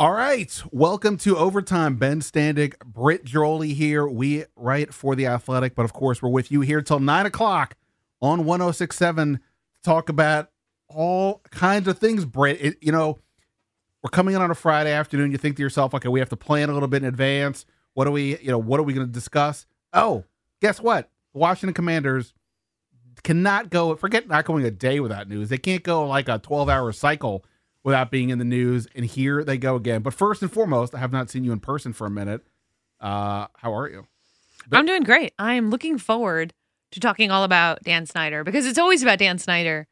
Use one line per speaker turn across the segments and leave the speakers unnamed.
All right. Welcome to Overtime. Ben Standig, Britt Ghiroli here. We write for The Athletic, but of course, we're with you here till 9 o'clock on 1067 to talk about all kinds of things, Britt. It, you know, we're coming in on a Friday afternoon. You think to yourself, okay, we have to plan a little bit in advance. What are we, you know, what are we going to discuss? Oh, guess what? The Washington Commanders cannot go, forget not going a day without news. They can't go like a 12 hour cycle without being in the news. And here they go again. But first and foremost, I have not seen you in person for a minute. Uh, how are you?
I'm doing great. I am looking forward to talking all about Dan Snyder because it's always about Dan Snyder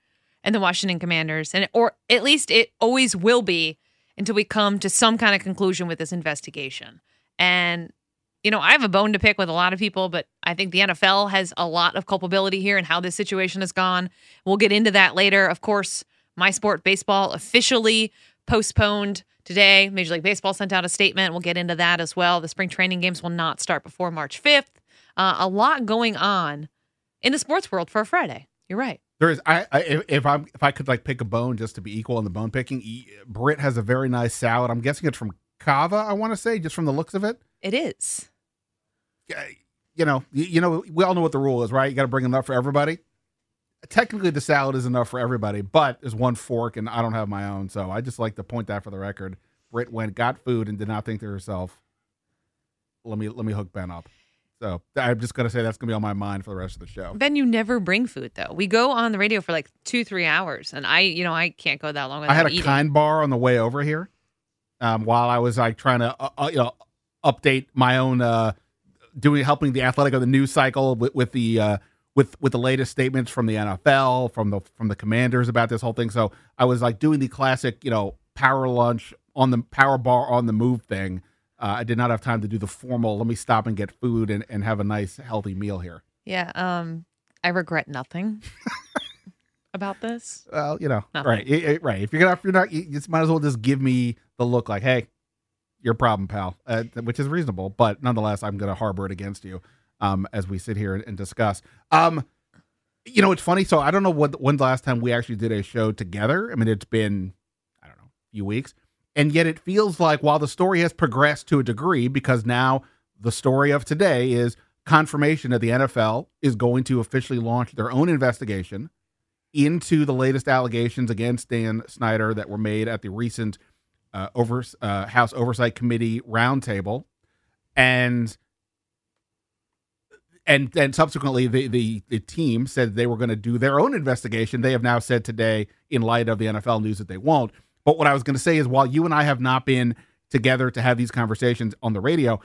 and the Washington Commanders, and or at least it always will be until we come to some kind of conclusion with this investigation. And you know, I have a bone to pick with a lot of people, but I think the NFL has a lot of culpability here and how this situation has gone. We'll get into that later. Of course, my sport baseball officially postponed today. Major League Baseball sent out a statement. We'll get into that as well. The spring training games will not start before March 5th. Uh, a lot going on in the sports world for a Friday. You're right.
There is. I, I if, I'm if I could like pick a bone just to be equal in the bone picking, Britt has a very nice salad. I'm guessing it's from Cava. I want to say just from the looks of it.
It is.
You know, you, you know, we all know what the rule is, right? You got to bring enough for everybody. Technically, the salad is enough for everybody, but there's one fork, and I don't have my own, so I just like to point that for the record. Britt went, got food, and did not think to herself, "Let me let me hook Ben up." So I'm just gonna say that's gonna be on my mind for the rest of the show.
Ben, you never bring food though. We go on the radio for like two, three hours, and I, you know, I can't go that long.
I had a
eating.
kind bar on the way over here, um, while I was like trying to, uh, uh, you know, update my own, uh, doing helping the athletic of the news cycle with, with the uh, with with the latest statements from the NFL, from the from the commanders about this whole thing. So I was like doing the classic, you know, power lunch on the power bar on the move thing uh, I did not have time to do the formal. Let me stop and get food and, and have a nice healthy meal here.
Yeah, um, I regret nothing about this.
Well, you know,
Nothing.
right, it- it- right. If you're gonna, if you're not, you just might as well just give me the look like, hey, your problem, pal, uh, which is reasonable. But nonetheless, I'm gonna harbor it against you um, as we sit here and, discuss. Um, you know, it's funny. So I don't know what when's the last time we actually did a show together. I mean, it's been I don't know, a few weeks. And yet it feels like while the story has progressed to a degree, because now the story of today is confirmation that the NFL is going to officially launch their own investigation into the latest allegations against Dan Snyder that were made at the recent uh, over uh, House Oversight Committee roundtable, and and then subsequently the, the the team said they were going to do their own investigation. They have now said today, in light of the NFL news, that they won't. But what I was going to say is, while you and I have not been together to have these conversations on the radio,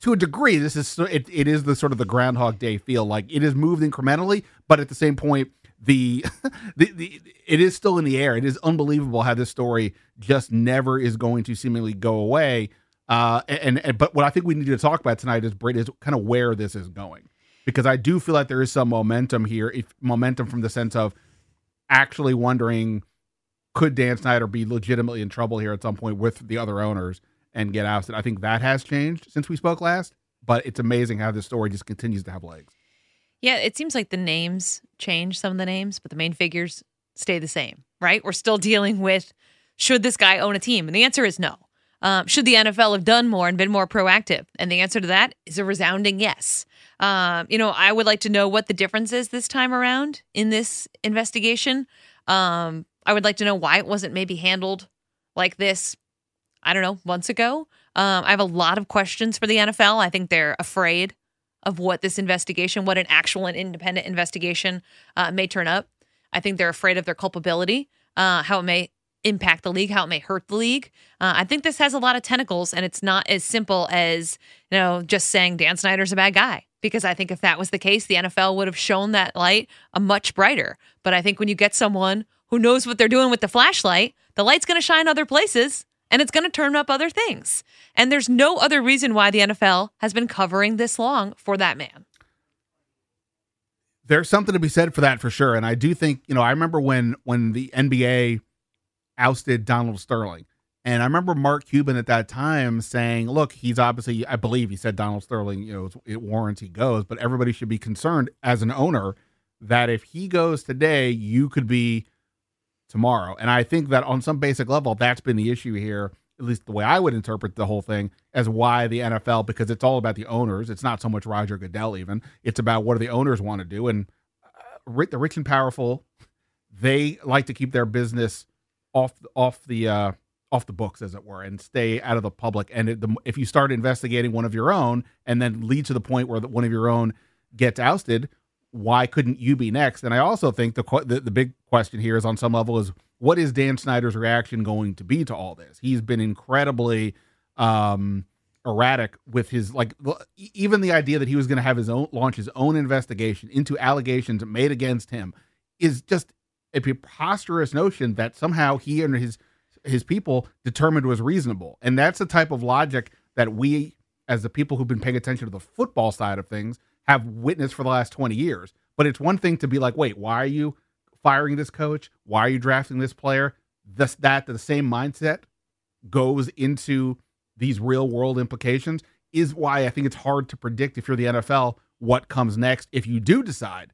to a degree, this is it, it is the sort of the Groundhog Day feel. Like it has moved incrementally, but at the same point, the, the the it is still in the air. It is unbelievable how this story just never is going to seemingly go away. Uh, and, and but what I think we need to talk about tonight is Britt is kind of where this is going because I do feel like there is some momentum here. If momentum from the sense of actually wondering could Dan Snyder be legitimately in trouble here at some point with the other owners and get ousted? I think that has changed since we spoke last, but it's amazing how this story just continues to have legs.
Yeah, it seems like the names change some of the names, but the main figures stay the same, right? We're still dealing with should this guy own a team? And the answer is no. Um, should the NFL have done more and been more proactive? And the answer to that is a resounding yes. Um, you know, I would like to know what the difference is this time around in this investigation. Um, I would like to know why it wasn't maybe handled like this, I don't know, months ago. Um, I have a lot of questions for the NFL. I think they're afraid of what this investigation, what an actual and independent investigation uh, may turn up. I think they're afraid of their culpability, uh, how it may impact the league, how it may hurt the league. Uh, I think this has a lot of tentacles, and it's not as simple as you know just saying Dan Snyder's a bad guy. Because I think if that was the case, the NFL would have shown that light a much brighter. But I think when you get someone who knows what they're doing with the flashlight, the light's going to shine other places and it's going to turn up other things. And there's no other reason why the NFL has been covering this long for that man.
There's something to be said for that for sure. And I do think, you know, I remember when when the NBA ousted Donald Sterling. And I remember Mark Cuban at that time saying, look, he's obviously, I believe he said Donald Sterling, you know, it warrants he goes, but everybody should be concerned as an owner that if he goes today, you could be tomorrow. And I think that on some basic level, that's been the issue here at least the way I would interpret the whole thing, as why the NFL, because it's all about the owners. It's not so much Roger Goodell, even. It's about what do the owners want to do. And uh, the rich and powerful, they like to keep their business off off the uh, off the books, as it were, and stay out of the public. And it, the, if you start investigating one of your own, and then lead to the point where the, one of your own gets ousted, why couldn't you be next? And I also think the, the the big question here is on some level is what is Dan Snyder's reaction going to be to all this? He's been incredibly um, erratic with his like even the idea that he was going to have his own launch his own investigation into allegations made against him is just a preposterous notion that somehow he and his his people determined was reasonable. And that's the type of logic that we as the people who've been paying attention to the football side of things have witnessed for the last 20 years. But it's one thing to be like, wait, why are you firing this coach? Why are you drafting this player? This, that, the same mindset goes into these real world implications is why I think it's hard to predict if you're the NFL what comes next if you do decide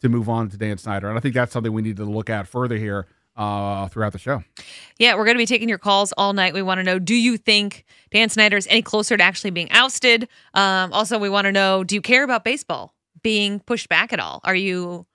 to move on to Dan Snyder. And I think that's something we need to look at further here uh, throughout the show.
Yeah, we're going to be taking your calls all night. We want to know do you think Dan Snyder is any closer to actually being ousted? Um, also, we want to know do you care about baseball being pushed back at all? Are you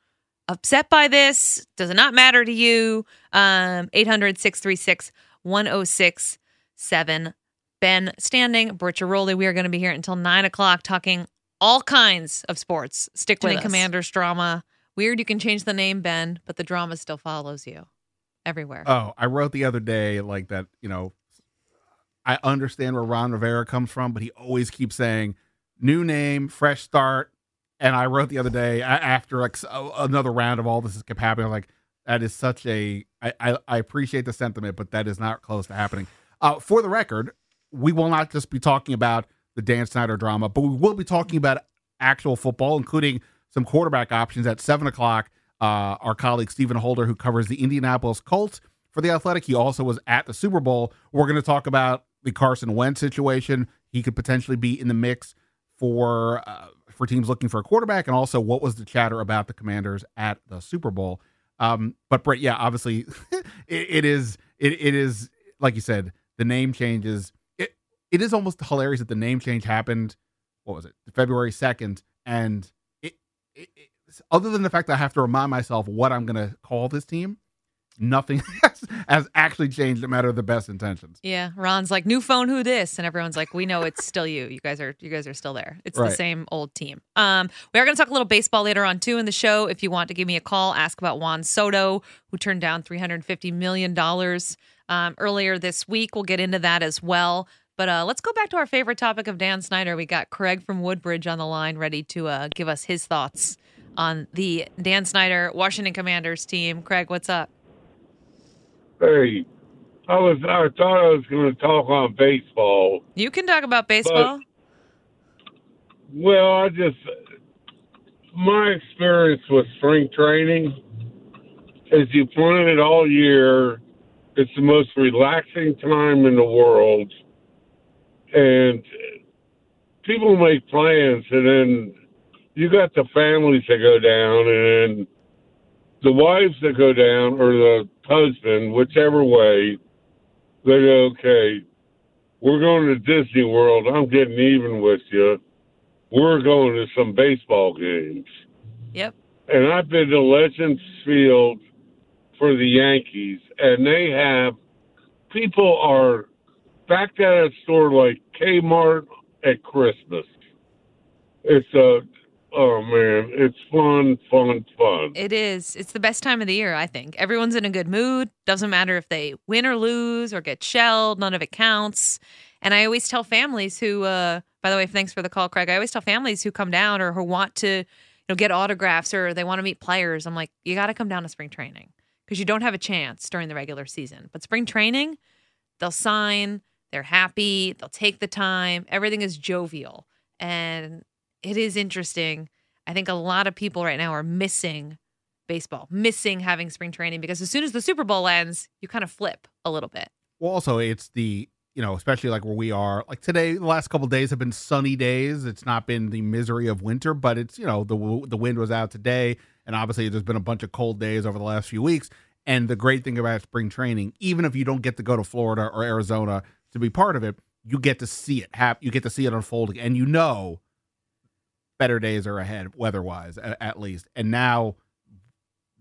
upset by this? Does it not matter to you? Um, 800 636 1067. Ben Standig, Britt Ghiroli. We are going to be here until 9 o'clock talking all kinds of sports. Stick with Commanders drama. Weird you can change the name, Ben, but the drama still follows you everywhere.
Oh, I wrote the other day like that, you know, I understand where Ron Rivera comes from, but he always keeps saying new name, fresh start. And I wrote the other day after like another round of all this kept happening. like, that is such a. I, I, I appreciate the sentiment, but that is not close to happening. Uh, for the record, we will not just be talking about the Dan Snyder drama, but we will be talking about actual football, including some quarterback options at seven o'clock uh, our colleague Stephen Holder, who covers the Indianapolis Colts for the Athletic. He also was at the Super Bowl. We're going to talk about the Carson Wentz situation. He could potentially be in the mix for uh, for teams looking for a quarterback, and also what was the chatter about the Commanders at the Super Bowl. Um, but Britt, yeah, obviously, it, it is it, it is like you said, the name changes. It it is almost hilarious that the name change happened. What was it, February second, and it, it other than the fact that I have to remind myself what I'm going to call this team, nothing has, has, actually changed no matter the best intentions.
Yeah, Ron's like new phone, who this, and everyone's like, we know it's still you. You guys are you guys are still there. It's right. the same old team. Um, we are going to talk a little baseball later on too in the show. If you want to give me a call, ask about Juan Soto, who turned down 350 million dollars um, earlier this week. We'll get into that as well. But uh, let's go back to our favorite topic of Dan Snyder. We got Craig from Woodbridge on the line, ready to uh, give us his thoughts on the Dan Snyder Washington Commanders team. Craig, what's up?
Hey, I was I thought I was going to talk on baseball.
You can talk about baseball.
But, well, I just my experience with spring training is you plan it all year. It's the most relaxing time in the world, and people make plans and then you got the families that go down and the wives that go down or the husband, whichever way, they go, okay, we're going to Disney World. I'm getting even with you. We're going to some baseball games.
Yep.
And I've been to Legends Field for the Yankees, and they have people are back at a store like Kmart at Christmas. It's a Oh man, it's fun, fun, fun.
It is. It's the best time of the year, I think. Everyone's in a good mood. Doesn't matter if they win or lose or get shelled, none of it counts. And I always tell families who uh by the way, thanks for the call, Craig. I always tell families who come down or who want to, you know, get autographs or they want to meet players. I'm like, you got to come down to spring training because you don't have a chance during the regular season. But spring training, they'll sign, they're happy, they'll take the time, everything is jovial. And it is interesting. I think a lot of people right now are missing baseball, missing having spring training because as soon as the Super Bowl ends, you kind of flip a little bit.
Well, also it's the you know, especially like where we are, like today, the last couple days have been sunny days. It's not been the misery of winter, but it's you know the the wind was out today, and obviously there's been a bunch of cold days over the last few weeks. And the great thing about spring training, even if you don't get to go to Florida or Arizona to be part of it, you get to see it happen. You get to see it unfolding, and you know better days are ahead, weather-wise, at, at least. And now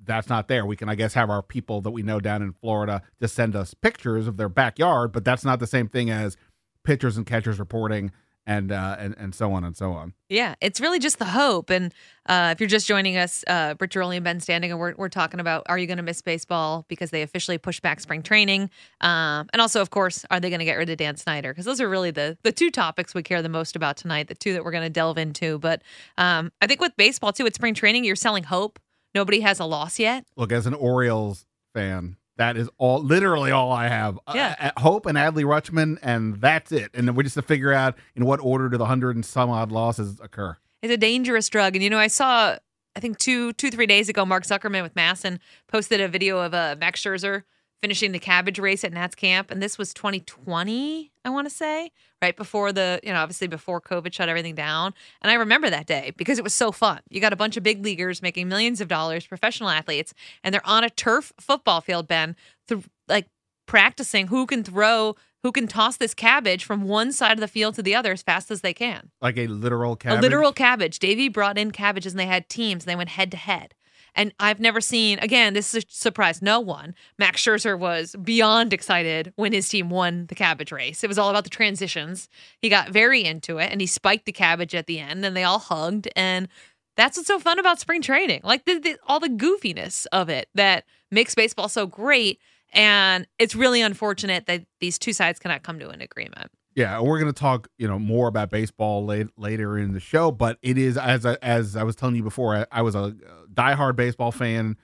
that's not there. We can, I guess, have our people that we know down in Florida just send us pictures of their backyard, but that's not the same thing as pitchers and catchers reporting and uh, and and so on and so on.
Yeah, it's really just the hope. And uh, if you're just joining us, uh, Ghiroli and Ben Standig, and we're, we're talking about are you going to miss baseball because they officially pushed back spring training, um, and also, of course, are they going to get rid of Dan Snyder? Because those are really the the two topics we care the most about tonight, the two that we're going to delve into. But um, I think with baseball too, with spring training, you're selling hope. Nobody has a loss yet.
Look, as an Orioles fan, that is all, literally all I have.
Yeah.
Uh, Hope and Adley Rutschman, and that's it. And then we just to figure out in what order do the hundred and some odd losses occur.
It's a dangerous drug. And you know, I saw I think two two three days ago, Mark Zuckerman with MASN posted a video of uh, Max Scherzer finishing the cabbage race at Nats camp, and this was 2020, I want to say, right before the you know obviously before COVID shut everything down. And I remember that day because it was so fun. You got a bunch of big leaguers making millions of dollars, professional athletes, and they're on a turf football field, Ben, th- like practicing who can throw who can toss this cabbage from one side of the field to the other as fast as they can.
Like a literal cabbage.
A literal cabbage. Davey brought in cabbages and they had teams and they went head to head. And I've never seen, again, this surprised no one. Max Scherzer was beyond excited when his team won the cabbage race. It was all about the transitions. He got very into it and he spiked the cabbage at the end and they all hugged. And that's what's so fun about spring training like the, the, all the goofiness of it that makes baseball so great. And it's really unfortunate that these two sides cannot come to an agreement.
Yeah, we're going to talk, you know, more about baseball late, later in the show, but it is as I, as I was telling you before, I, I was a diehard baseball fan.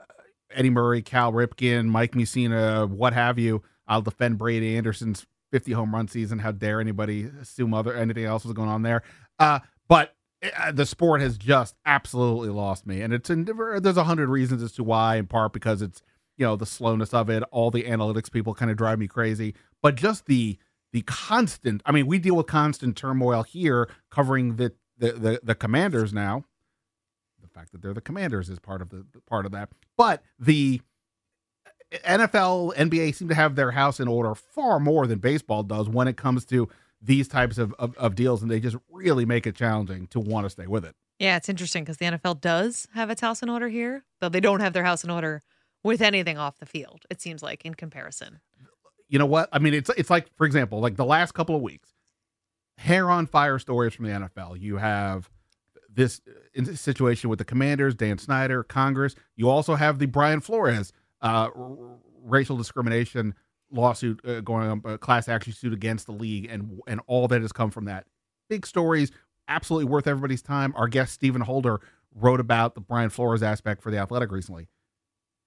Uh, Eddie Murray, Cal Ripken, Mike Mussina, what have you. I'll defend Brady Anderson's 50 home run season. How dare anybody assume other anything else was going on there? Uh, but uh, the sport has just absolutely lost me, and it's in, there's a hundred reasons as to why. In part because it's you know the slowness of it, all the analytics people kind of drive me crazy, but just the the constant i mean we deal with constant turmoil here covering the the the, the commanders now. The fact that they're the commanders is part of the part of that. But the uh, nfl nba seem to have their house in order far more than baseball does when it comes to these types of, of, of deals and they just really make it challenging to want to stay with it.
Yeah it's interesting because the nfl does have its house in order here though they don't have their house in order with anything off the field it seems like in comparison
you know what? I mean, it's it's like, for example, like the last couple of weeks, hair on fire stories from the NFL. You have this situation with the Commanders, Dan Snyder, Congress. You also have the Brian Flores uh, racial discrimination lawsuit uh, going on, a class action suit against the league, and and all that has come from that. Big stories, absolutely worth everybody's time. Our guest Stephen Holder wrote about the Brian Flores aspect for the Athletic recently.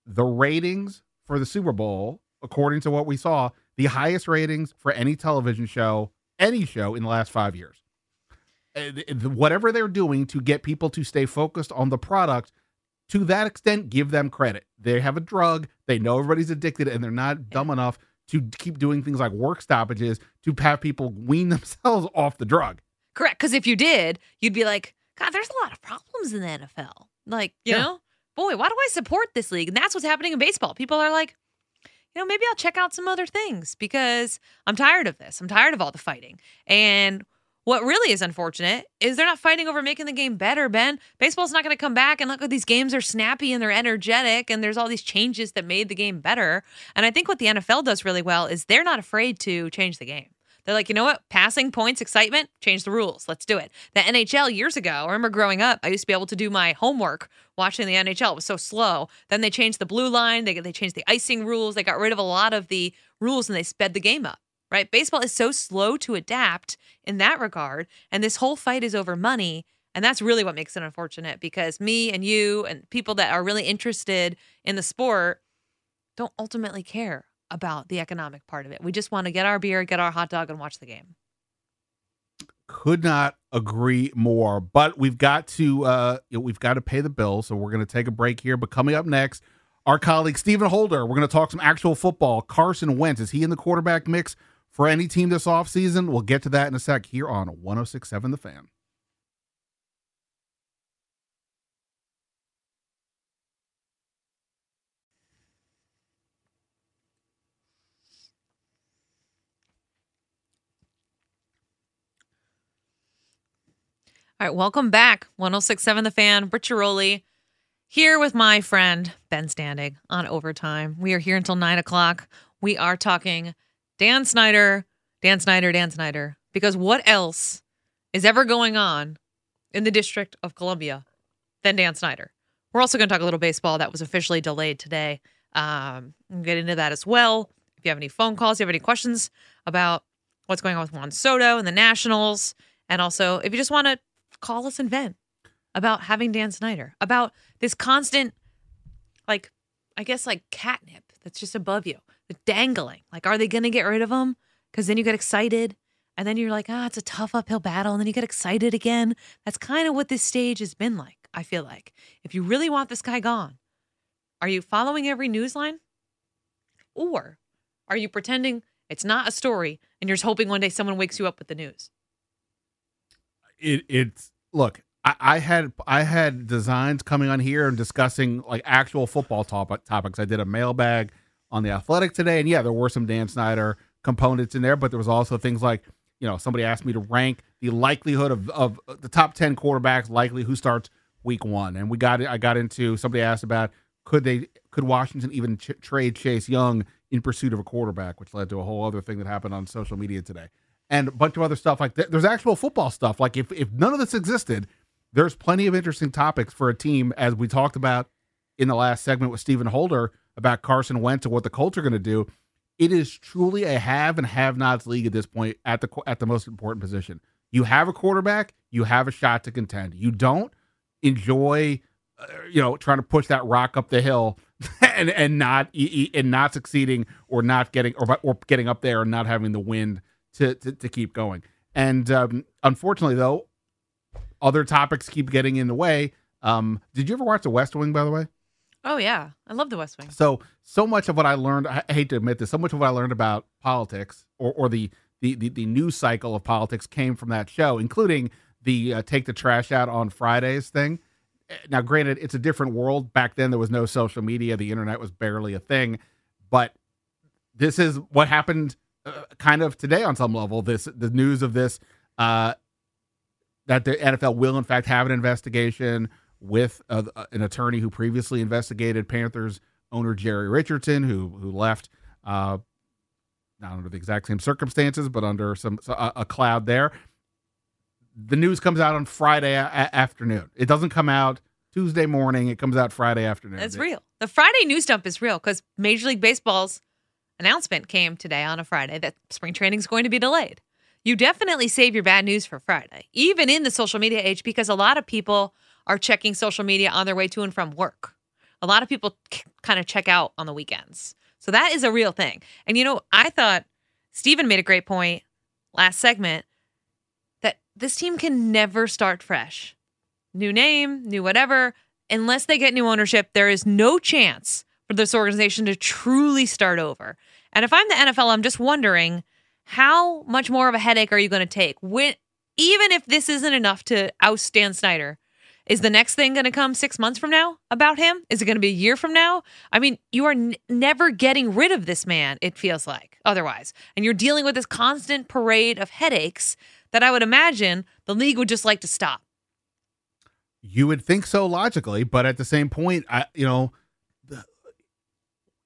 The ratings for the Super Bowl according to what we saw, the highest ratings for any television show, any show in the last five years. Uh, whatever they're doing to get people to stay focused on the product, to that extent, give them credit. They have a drug, they know everybody's addicted, and they're not dumb enough to keep doing things like work stoppages to have people wean themselves off the drug.
Correct. Because if you did, you'd be like, God, there's a lot of problems in the NFL. Like, you yeah. know, boy, why do I support this league? And that's what's happening in baseball. People are like, you know, maybe I'll check out some other things because I'm tired of this. I'm tired of all the fighting. And what really is unfortunate is they're not fighting over making the game better, Ben. Baseball's not going to come back and look, these games are snappy and they're energetic and there's all these changes that made the game better. And I think what the NFL does really well is they're not afraid to change the game. They're like, you know what? Passing points, excitement, change the rules. Let's do it. The NHL years ago, I remember growing up, I used to be able to do my homework watching the NHL. It was so slow. Then they changed the blue line, they, they changed the icing rules, they got rid of a lot of the rules and they sped the game up, right? Baseball is so slow to adapt in that regard. And this whole fight is over money. And that's really what makes it unfortunate because me and you and people that are really interested in the sport don't ultimately care about the economic part of it. We just want to get our beer, get our hot dog, and watch the game.
Could not agree more. But we've got to uh, we've got to pay the bill, so we're going to take a break here. But coming up next, our colleague Stephen Holder. We're going to talk some actual football. Carson Wentz is he in the quarterback mix for any team this offseason? We'll get to that in a sec here on 106.7 The Fan.
All right, welcome back. 1067 The Fan, Ricciaroli, here with my friend Ben Standig on overtime. We are here until nine o'clock. We are talking Dan Snyder, Dan Snyder, Dan Snyder, because what else is ever going on in the District of Columbia than Dan Snyder? We're also going to talk a little baseball that was officially delayed today. Um, we'll get into that as well. If you have any phone calls, you have any questions about what's going on with Juan Soto and the Nationals, and also if you just want to call us and vent about having Dan Snyder, about this constant, like, I guess, like catnip that's just above you, the dangling. Like, are they going to get rid of him? Because then you get excited. And then you're like, ah, it's a tough uphill battle. And then you get excited again. That's kind of what this stage has been like, I feel like. If you really want this guy gone, are you following every news line? Or are you pretending it's not a story and you're just hoping one day someone wakes you up with the news?
It it's look, I, I had I had designs coming on here and discussing like actual football topic, topics. I did a mailbag on the Athletic today, and yeah, there were some Dan Snyder components in there, but there was also things like you know somebody asked me to rank the likelihood of of the top ten quarterbacks likely who starts week one, and we got I got into somebody asked about could they could Washington even ch- trade Chase Young in pursuit of a quarterback, which led to a whole other thing that happened on social media today, and a bunch of other stuff like that. There's actual football stuff. Like if if none of this existed, there's plenty of interesting topics for a team, as we talked about in the last segment with Stephen Holder about Carson Wentz and what the Colts are going to do. It is truly a have and have nots league at this point at the at the most important position. You have a quarterback, you have a shot to contend. You don't enjoy, uh, you know, trying to push that rock up the hill and and not and not succeeding or not getting or or getting up there and not having the wind to to, to keep going. And um, unfortunately, though, other topics keep getting in the way. Um, did you ever watch The West Wing, by the way?
Oh yeah, I love The West Wing.
So so much of what I learned, I hate to admit this, so much of what I learned about politics or or the the the, the news cycle of politics came from that show, including the uh, take the trash out on Fridays thing. Now, granted, it's a different world. Back then, there was no social media; the internet was barely a thing. But this is what happened, uh, kind of today on some level. This the news of this uh, that the NFL will in fact have an investigation with uh, an attorney who previously investigated Panthers owner Jerry Richardson, who who left uh, not under the exact same circumstances, but under some a, a cloud there. The news comes out on Friday a- afternoon. It doesn't come out Tuesday morning. It comes out Friday afternoon.
It's real. The Friday news dump is real because Major League Baseball's announcement came today on a Friday that spring training is going to be delayed you definitely save your bad news for Friday, even in the social media age, because a lot of people are checking social media on their way to and from work. A lot of people k- kind of check out on the weekends. So that is a real thing. And you know, I thought Stephen made a great point last segment that this team can never start fresh. New name, new whatever. Unless they get new ownership, there is no chance this organization to truly start over. And if I'm the NFL, I'm just wondering how much more of a headache are you going to take? When, even if this isn't enough to oust Dan Snyder, is the next thing going to come six months from now about him? Is it going to be a year from now? I mean, you are n- never getting rid of this man, it feels like, otherwise. And you're dealing with this constant parade of headaches that I would imagine the league would just like to stop.
You would think so logically, but at the same point, I, you know,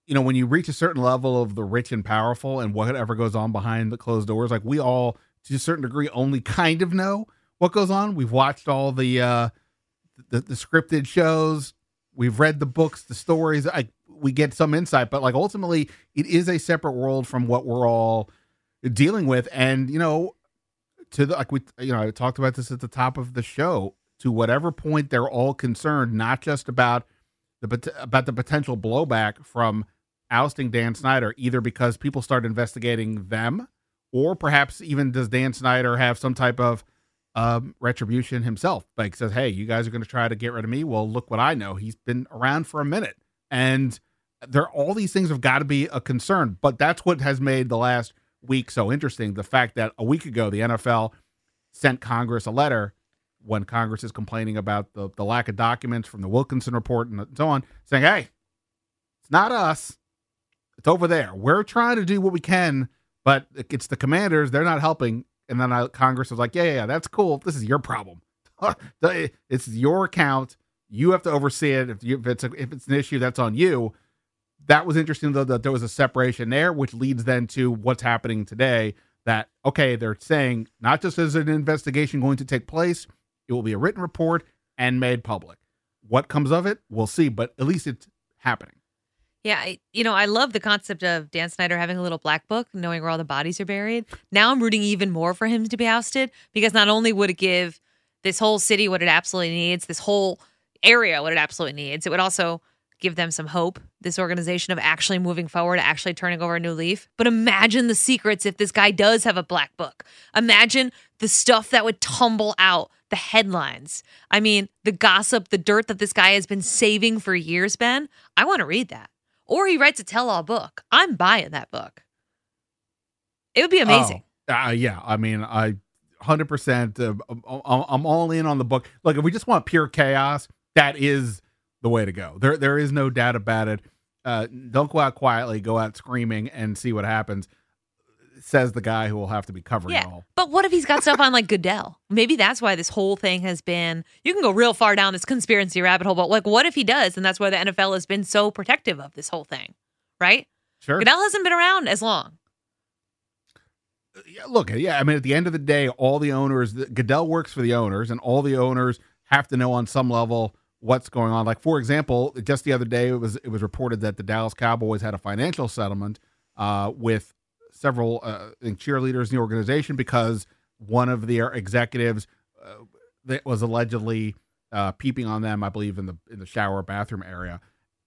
you know, when you reach a certain level of the rich and powerful and whatever goes on behind the closed doors, like we all, to a certain degree, only kind of know what goes on. We've watched all the uh, the, the scripted shows, we've read the books, the stories. Like we get some insight, but like ultimately, it is a separate world from what we're all dealing with. And you know, to the like we, you know, I talked about this at the top of the show. To whatever point they're all concerned, not just about the about the potential blowback from ousting Dan Snyder, either because people start investigating them, or perhaps even does Dan Snyder have some type of um, retribution himself? Like says, "Hey, you guys are going to try to get rid of me. Well, look what I know. He's been around for a minute, and there all these things have got to be a concern. But that's what has made the last week so interesting. The fact that a week ago the NFL sent Congress a letter when Congress is complaining about the, the lack of documents from the Wilkinson report and so on, saying, hey, it's not us. It's over there. We're trying to do what we can, but it's the commanders. They're not helping. And then I, Congress was like, yeah, yeah, yeah, that's cool. This is your problem. it's your account. You have to oversee it. If, you, if it's a, if it's an issue, that's on you. That was interesting though that there was a separation there, which leads then to what's happening today. That okay, they're saying not just is an investigation going to take place, it will be a written report and made public. What comes of it, we'll see, but at least it's happening.
Yeah, I, you know, I love the concept of Dan Snyder having a little black book, knowing where all the bodies are buried. Now I'm rooting even more for him to be ousted because not only would it give this whole city what it absolutely needs, this whole area what it absolutely needs, it would also give them some hope, this organization of actually moving forward, actually turning over a new leaf. But imagine the secrets if this guy does have a black book. Imagine the stuff that would tumble out, the headlines. I mean, the gossip, the dirt that this guy has been saving for years, Ben. I want to read that. Or he writes a tell all book. I'm buying that book. It would be amazing.
Oh, uh, yeah. I mean, I 100%. Uh, I'm all in on the book. Look, if we just want pure chaos, that is the way to go. There, there is no doubt about it. Uh, don't go out quietly. Go out screaming and see what happens. Says the guy who will have to be covering
yeah,
all.
But what if he's got stuff on like Goodell? Maybe that's why this whole thing has been. You can go real far down this conspiracy rabbit hole, but like, what if he does? And that's why the NFL has been so protective of this whole thing, right?
Sure.
Goodell hasn't been around as long.
Yeah, look, yeah. I mean, at the end of the day, all the owners, Goodell works for the owners, and all the owners have to know on some level what's going on. Like for example, just the other day it was it was reported that the Dallas Cowboys had a financial settlement uh, with several uh, cheerleaders in the organization because one of their executives uh, that was allegedly uh, peeping on them, I believe in the in the shower bathroom area.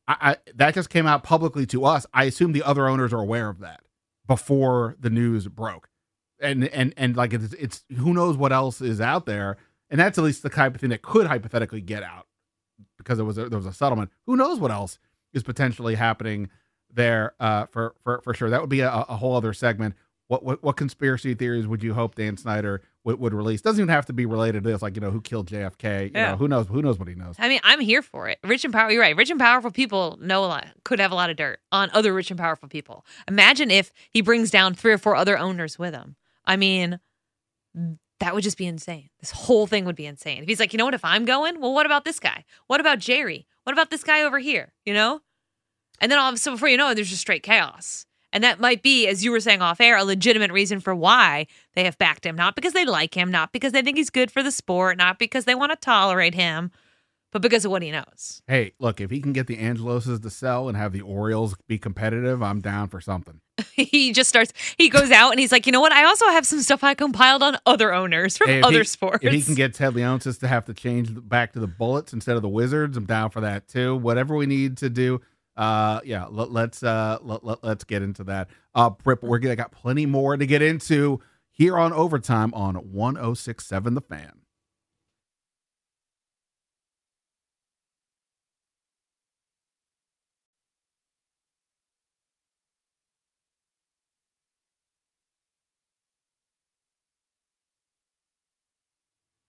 I, I, that just came out publicly to us. I assume the other owners are aware of that before the news broke, and and and like it's, it's who knows what else is out there, and that's at least the type of thing that could hypothetically get out because it was a, there was a settlement. Who knows what else is potentially happening there uh, for for for sure. That would be a, a whole other segment. What, what what conspiracy theories would you hope Dan Snyder would, would release? Doesn't even have to be related to this, like you know who killed JFK. You
Yeah.
know who knows who knows what he knows.
I mean, I'm here for it. Rich and powerful. You're right. Rich and powerful people know a lot. Could have a lot of dirt on other rich and powerful people. Imagine if he brings down three or four other owners with him. I mean, that would just be insane. This whole thing would be insane. If he's like, you know what? If I'm going, well, what about this guy? What about Jerry? What about this guy over here? You know? And then all of a sudden, before you know it, there's just straight chaos. And that might be, as you were saying off air, a legitimate reason for why they have backed him. Not because they like him, not because they think he's good for the sport, not because they want to tolerate him, but because of what he knows.
Hey, look, if he can get the Angeloses to sell and have the Orioles be competitive, I'm down for something.
he just starts, he goes out and he's like, you know what? I also have some stuff I compiled on other owners from
Hey,
other
he-
sports.
If he can get Ted Leonsis to have to change back to the Bullets instead of the Wizards, I'm down for that too. Whatever we need to do, uh, yeah, let, let's uh, let, let, us get into that. Uh, Britt, we're gonna got plenty more to get into here on overtime on 106.7 The Fan.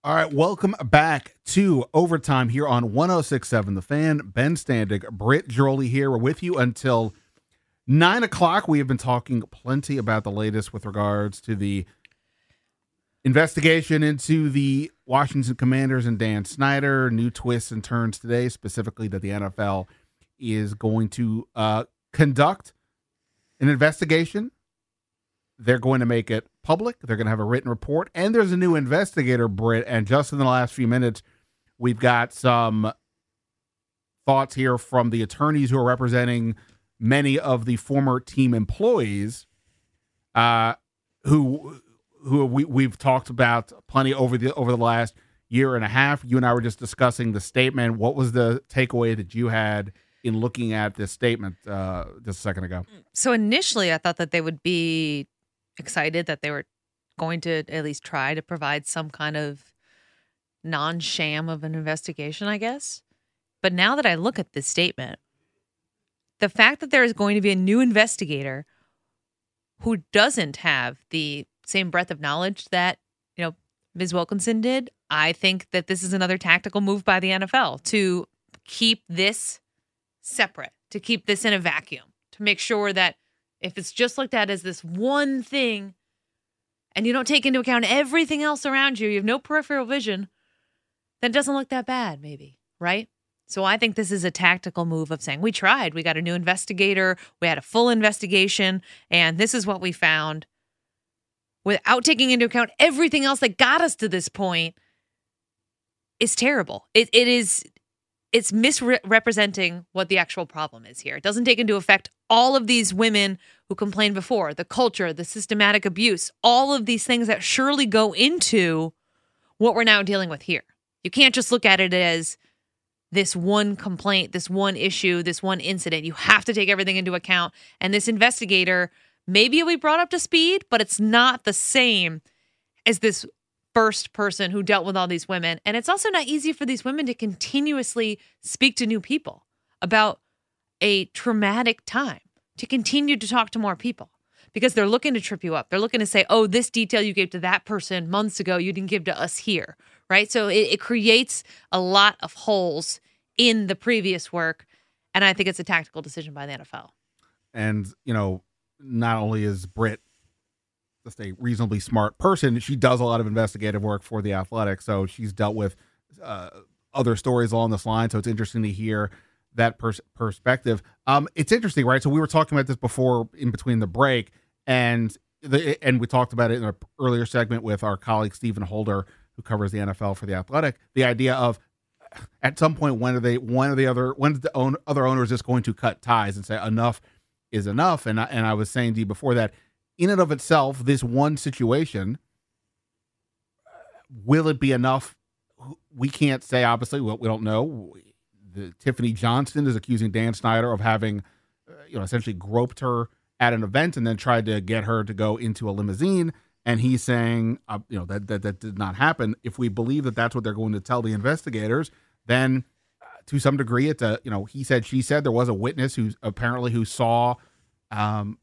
All right, welcome back to Overtime here on 1067 The Fan. Ben Standig, Britt Ghiroli here. We're with you until nine o'clock. We have been talking plenty about the latest with regards to the investigation into the Washington Commanders and Dan Snyder. New twists and turns today, specifically that the NFL is going to uh, conduct an investigation they're going to make it public. They're going to have a written report, and there's a new investigator, Britt. And just in the last few minutes, we've got some thoughts here from the attorneys who are representing many of the former team employees, uh, who who we we've talked about plenty over the over the last year and a half. You and I were just discussing the statement. What was the takeaway that you had in looking at this statement uh, just a second ago?
so initially, I thought that they would be excited that they were going to at least try to provide some kind of non sham of an investigation, I guess. But now that I look at this statement, the fact that there is going to be a new investigator who doesn't have the same breadth of knowledge that, you know, Ms. Wilkinson did, I think that this is another tactical move by the NFL to keep this separate, to keep this in a vacuum, to make sure that if it's just looked at as this one thing and you don't take into account everything else around you, you have no peripheral vision, then it doesn't look that bad, maybe, right? So I think this is a tactical move of saying, we tried, we got a new investigator, we had a full investigation, and this is what we found without taking into account everything else that got us to this point is terrible. It, it is it's misrepresenting what the actual problem is here. It doesn't take into effect all of these women who complained before, the culture, the systematic abuse, all of these things that surely go into what we're now dealing with here. You can't just look at it as this one complaint, this one issue, this one incident. You have to take everything into account. And this investigator, maybe it'll be brought up to speed, but it's not the same as this first person who dealt with all these women. And it's also not easy for these women to continuously speak to new people about a traumatic time, to continue to talk to more people because they're looking to trip you up. They're looking to say, oh, this detail you gave to that person months ago, you didn't give to us here, right? So it, it creates a lot of holes in the previous work. And I think it's a tactical decision by the NFL.
And, you know, not only is Britt just a reasonably smart person. She does a lot of investigative work for the Athletic, so she's dealt with uh, other stories along this line. So it's interesting to hear that pers- perspective. Um, it's interesting, right? So we were talking about this before in between the break, and the and we talked about it in an earlier segment with our colleague Stephen Holder, who covers the NFL for the Athletic. The idea of at some point when are they one of the other when the own, other owners just going to cut ties and say enough is enough? And I, and I was saying to you before that in and of itself, this one situation, will it be enough? We can't say, obviously, we don't know. The, Tiffany Johnston is accusing Dan Snyder of having, uh, you know, essentially groped her at an event and then tried to get her to go into a limousine. And he's saying, uh, you know, that, that that did not happen. If we believe that that's what they're going to tell the investigators, then uh, to some degree, it's a, you know, he said, she said, there was a witness who apparently who saw um,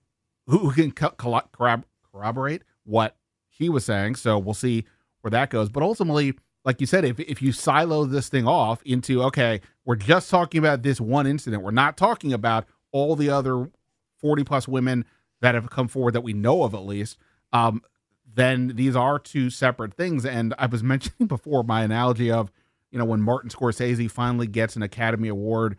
who, can corroborate what he was saying. So we'll see where that goes. But ultimately, like you said, if, if you silo this thing off into, okay, we're just talking about this one incident, we're not talking about all the other 40 plus women that have come forward that we know of at least, um, then these are two separate things. And I was mentioning before my analogy of, you know, when Martin Scorsese finally gets an Academy Award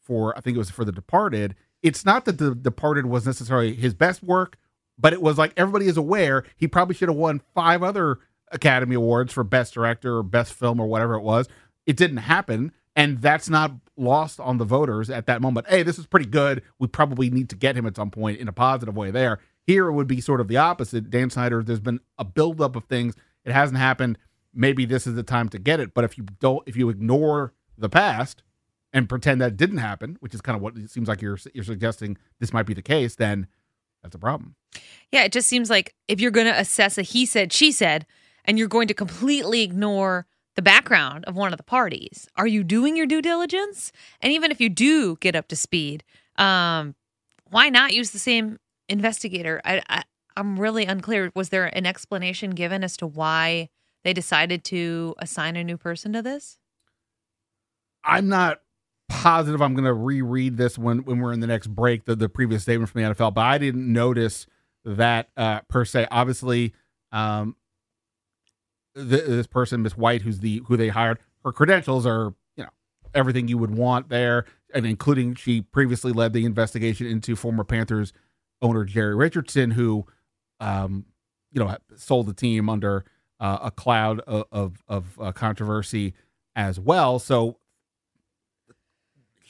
for, I think it was for The Departed, it's not that the Departed was necessarily his best work, but it was like everybody is aware he probably should have won five other Academy Awards for Best Director or Best Film or whatever it was. It didn't happen, and that's not lost on the voters at that moment. Hey, this is pretty good. We probably need to get him at some point in a positive way. There, here it would be sort of the opposite. Dan Snyder, there's been a buildup of things. It hasn't happened. Maybe this is the time to get it. But if you don't, if you ignore the past, and pretend that didn't happen, which is kind of what it seems like you're you're suggesting this might be the case, then that's a problem.
Yeah, it just seems like if you're going to assess a he said, she said, and you're going to completely ignore the background of one of the parties, are you doing your due diligence? And even if you do get up to speed, um, why not use the same investigator? I, I I'm really unclear. Was there an explanation given as to why they decided to assign a new person to this?
I'm not positive I'm going to reread this when when we're in the next break, the, the previous statement from the NFL, but I didn't notice that uh, per se. Obviously, um, this person, Miss White, who's the who they hired, her credentials are you know everything you would want there, and including she previously led the investigation into former Panthers owner Jerry Richardson, who um, you know sold the team under uh, a cloud of of, of uh, controversy as well. So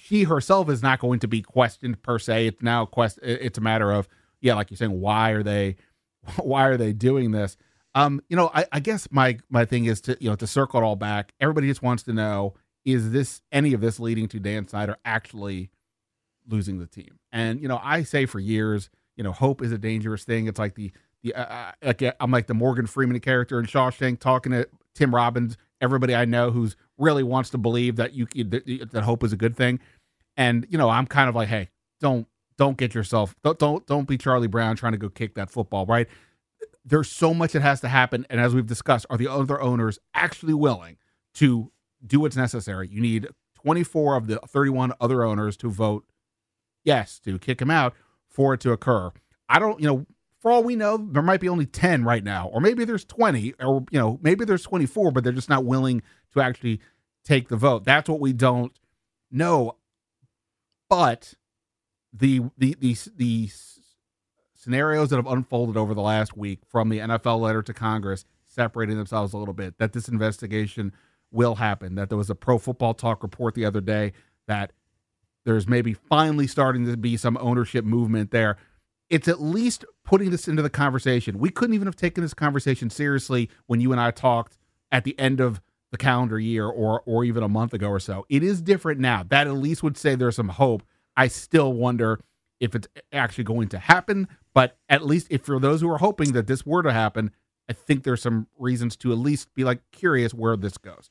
she herself is not going to be questioned per se. It's now quest. It's a matter of yeah, like you're saying, why are they, why are they doing this? Um, you know, I, I guess my my thing is to you know to circle it all back. Everybody just wants to know is this any of this leading to Dan Snyder actually losing the team? And you know, I say for years, you know, hope is a dangerous thing. It's like the the uh, uh like I'm like the Morgan Freeman character in Shawshank talking to Tim Robbins. Everybody I know who's really wants to believe that you that, that hope is a good thing. And you know, I'm kind of like, hey, don't don't get yourself don't don't don't be Charlie Brown trying to go kick that football, right? There's so much that has to happen, and as we've discussed, are the other owners actually willing to do what's necessary? You need 24 of the 31 other owners to vote yes to kick him out for it to occur. I don't, you know, for all we know, there might be only 10 right now, or maybe there's 20, or you know, maybe there's 24, but they're just not willing to actually take the vote. That's what we don't know. But the the the the scenarios that have unfolded over the last week from the NFL letter to Congress separating themselves a little bit that this investigation will happen that there was a pro football talk report the other day that there's maybe finally starting to be some ownership movement there it's at least putting this into the conversation. We couldn't even have taken this conversation seriously when you and I talked at the end of the calendar year or or even a month ago or so. It is different now. That at least would say there's some hope. I still wonder if it's actually going to happen, but at least if for those who are hoping that this were to happen, I think there's some reasons to at least be like curious where this goes.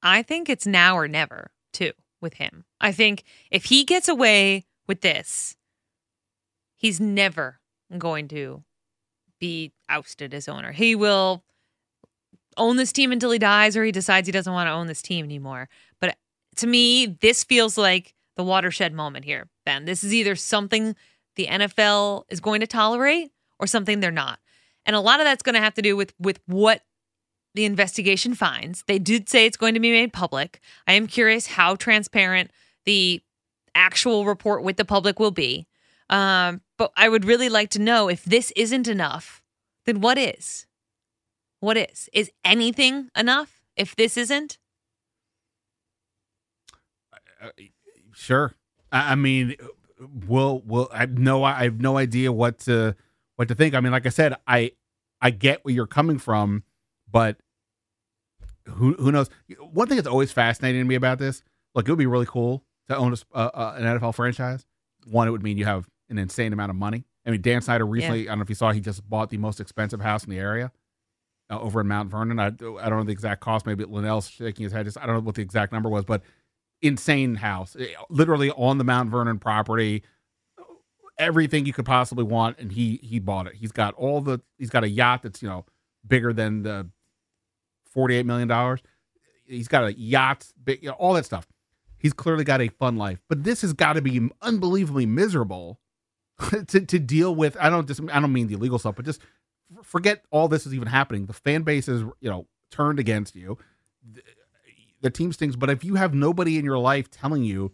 I think it's now or never, too, with him. I think if he gets away with this, he's never going to be ousted as owner. He will own this team until he dies or he decides he doesn't want to own this team anymore. But to me, this feels like the watershed moment here, Ben. This is either something the NFL is going to tolerate or something they're not. And a lot of that's going to have to do with with what the investigation finds. They did say it's going to be made public. I am curious how transparent the actual report with the public will be. Um, but I would really like to know if this isn't enough, then what is? What is? Is anything enough if this isn't?
Uh, uh sure. I, I mean, we'll, we'll, I have no, I have no idea what to, what to think. I mean, like I said, I, I get where you're coming from, but who, who knows? One thing that's always fascinating to me about this, look, it would be really cool to own a, uh, uh, an NFL franchise. One, it would mean you have an insane amount of money. I mean, Dan Snyder recently, yeah. I don't know if you saw, he just bought the most expensive house in the area uh, over in Mount Vernon. I, I don't know the exact cost. Maybe Linnell's shaking his head. Just I don't know what the exact number was, but insane house, eh, literally on the Mount Vernon property. Everything you could possibly want, and he he bought it. He's got all the. He's got a yacht that's you know bigger than the forty eight million dollars. He's got a yacht, big, you know, all that stuff. He's clearly got a fun life, but this has got to be unbelievably miserable to, to deal with. I don't just I don't mean the illegal stuff, but just forget all this is even happening. The fan base is you know turned against you. The, the team stings, but if you have nobody in your life telling you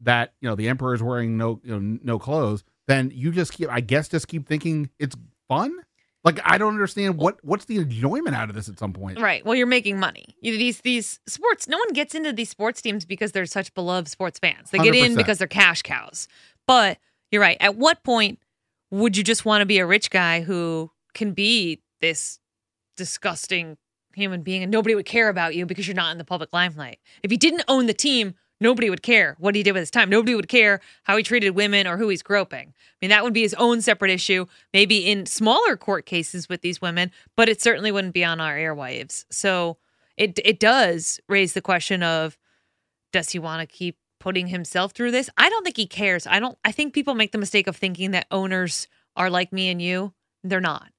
that you know the emperor is wearing no you know no clothes, then you just keep I guess just keep thinking it's fun. Like I don't understand what what's the enjoyment out of this at some point.
Right. Well, you're making money. You, these these sports. No one gets into these sports teams because they're such beloved sports fans. They get 100%. in because they're cash cows. But you're right. At what point would you just want to be a rich guy who can be this disgusting human being and nobody would care about you because you're not in the public limelight? If he didn't own the team, nobody would care what he did with his time. Nobody would care how he treated women or who he's groping. I mean, that would be his own separate issue, maybe in smaller court cases with these women, but it certainly wouldn't be on our airwaves. So it it does raise the question of does he want to keep putting himself through this. I don't think he cares. I don't I think people make the mistake of thinking that owners are like me and you. They're not.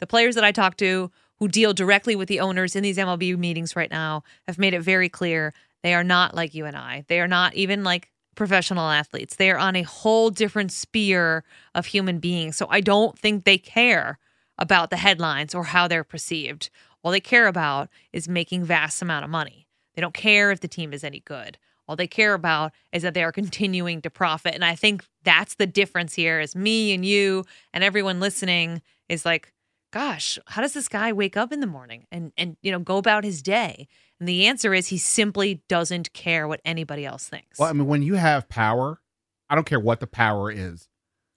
The players that I talk to who deal directly with the owners in these MLB meetings right now have made it very clear they are not like you and I. They are not even like professional athletes. They are on a whole different sphere of human beings. So I don't think they care about the headlines or how they're perceived. All they care about is making vast amount of money. They don't care if the team is any good. All they care about is that they are continuing to profit. And I think that's the difference here is me and you and everyone listening is like, gosh, how does this guy wake up in the morning and and you know go about his day? And the answer is he simply doesn't care what anybody else thinks.
Well, I mean, when you have power, I don't care what the power is,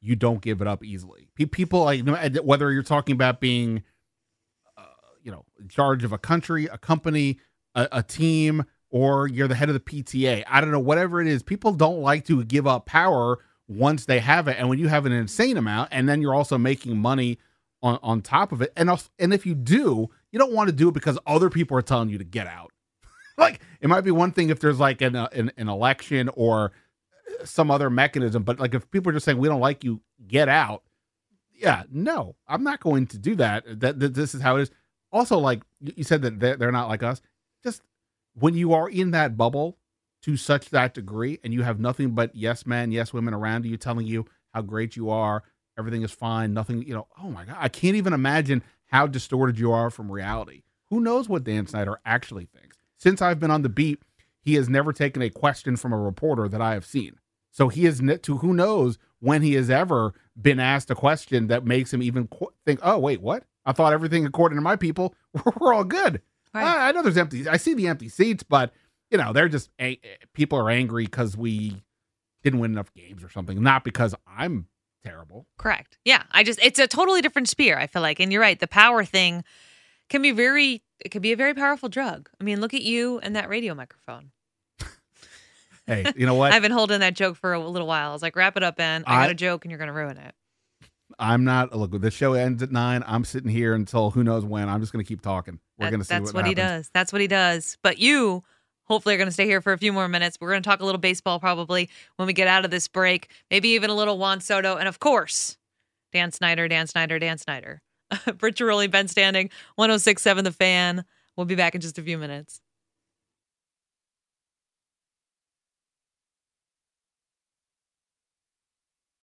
you don't give it up easily. People like whether you're talking about being, uh, you know, in charge of a country, a company, a, a team, or you're the head of the PTA. I don't know, whatever it is. People don't like to give up power once they have it. And when you have an insane amount, and then you're also making money on, on top of it. And, and if you do, you don't want to do it because other people are telling you to get out. like it might be one thing if there's like an, uh, an, an election or some other mechanism, but like if people are just saying we don't like you, get out. Yeah, no, I'm not going to do that. That, that this is how it is. Also, like you said that they're not like us. Just when you are in that bubble to such that degree and you have nothing but yes men, yes women around you telling you how great you are, everything is fine, nothing, you know, oh my God, I can't even imagine how distorted you are from reality. Who knows what Dan Snyder actually thinks? Since I've been on the beat, he has never taken a question from a reporter that I have seen. So he is to who knows when he has ever been asked a question that makes him even qu- think, oh, wait, what? I thought everything, according to my people, we're all good. Right. I, I know there's empty, I see the empty seats, but, you know, they're just, people are angry because we didn't win enough games or something, not because I'm terrible.
Correct. Yeah. I just, it's a totally different spear, I feel like. And you're right. The power thing can be very, it can be a very powerful drug. I mean, look at you and that radio microphone.
hey, you know what?
I've been holding that joke for a little while. I was like, wrap it up, Ben. I, I got a joke and you're going to ruin it.
I'm not, look, the show ends at nine. I'm sitting here until who knows when. I'm just going to keep talking. We're going to see
That's
what,
what he does. That's what he does. But you, hopefully are going to stay here for a few more minutes. We're going to talk a little baseball probably when we get out of this break, maybe even a little Juan Soto. And of course, Dan Snyder, Dan Snyder, Dan Snyder. Britt Ghiroli, Ben Standig, 1067 The Fan. We'll be back in just a few minutes.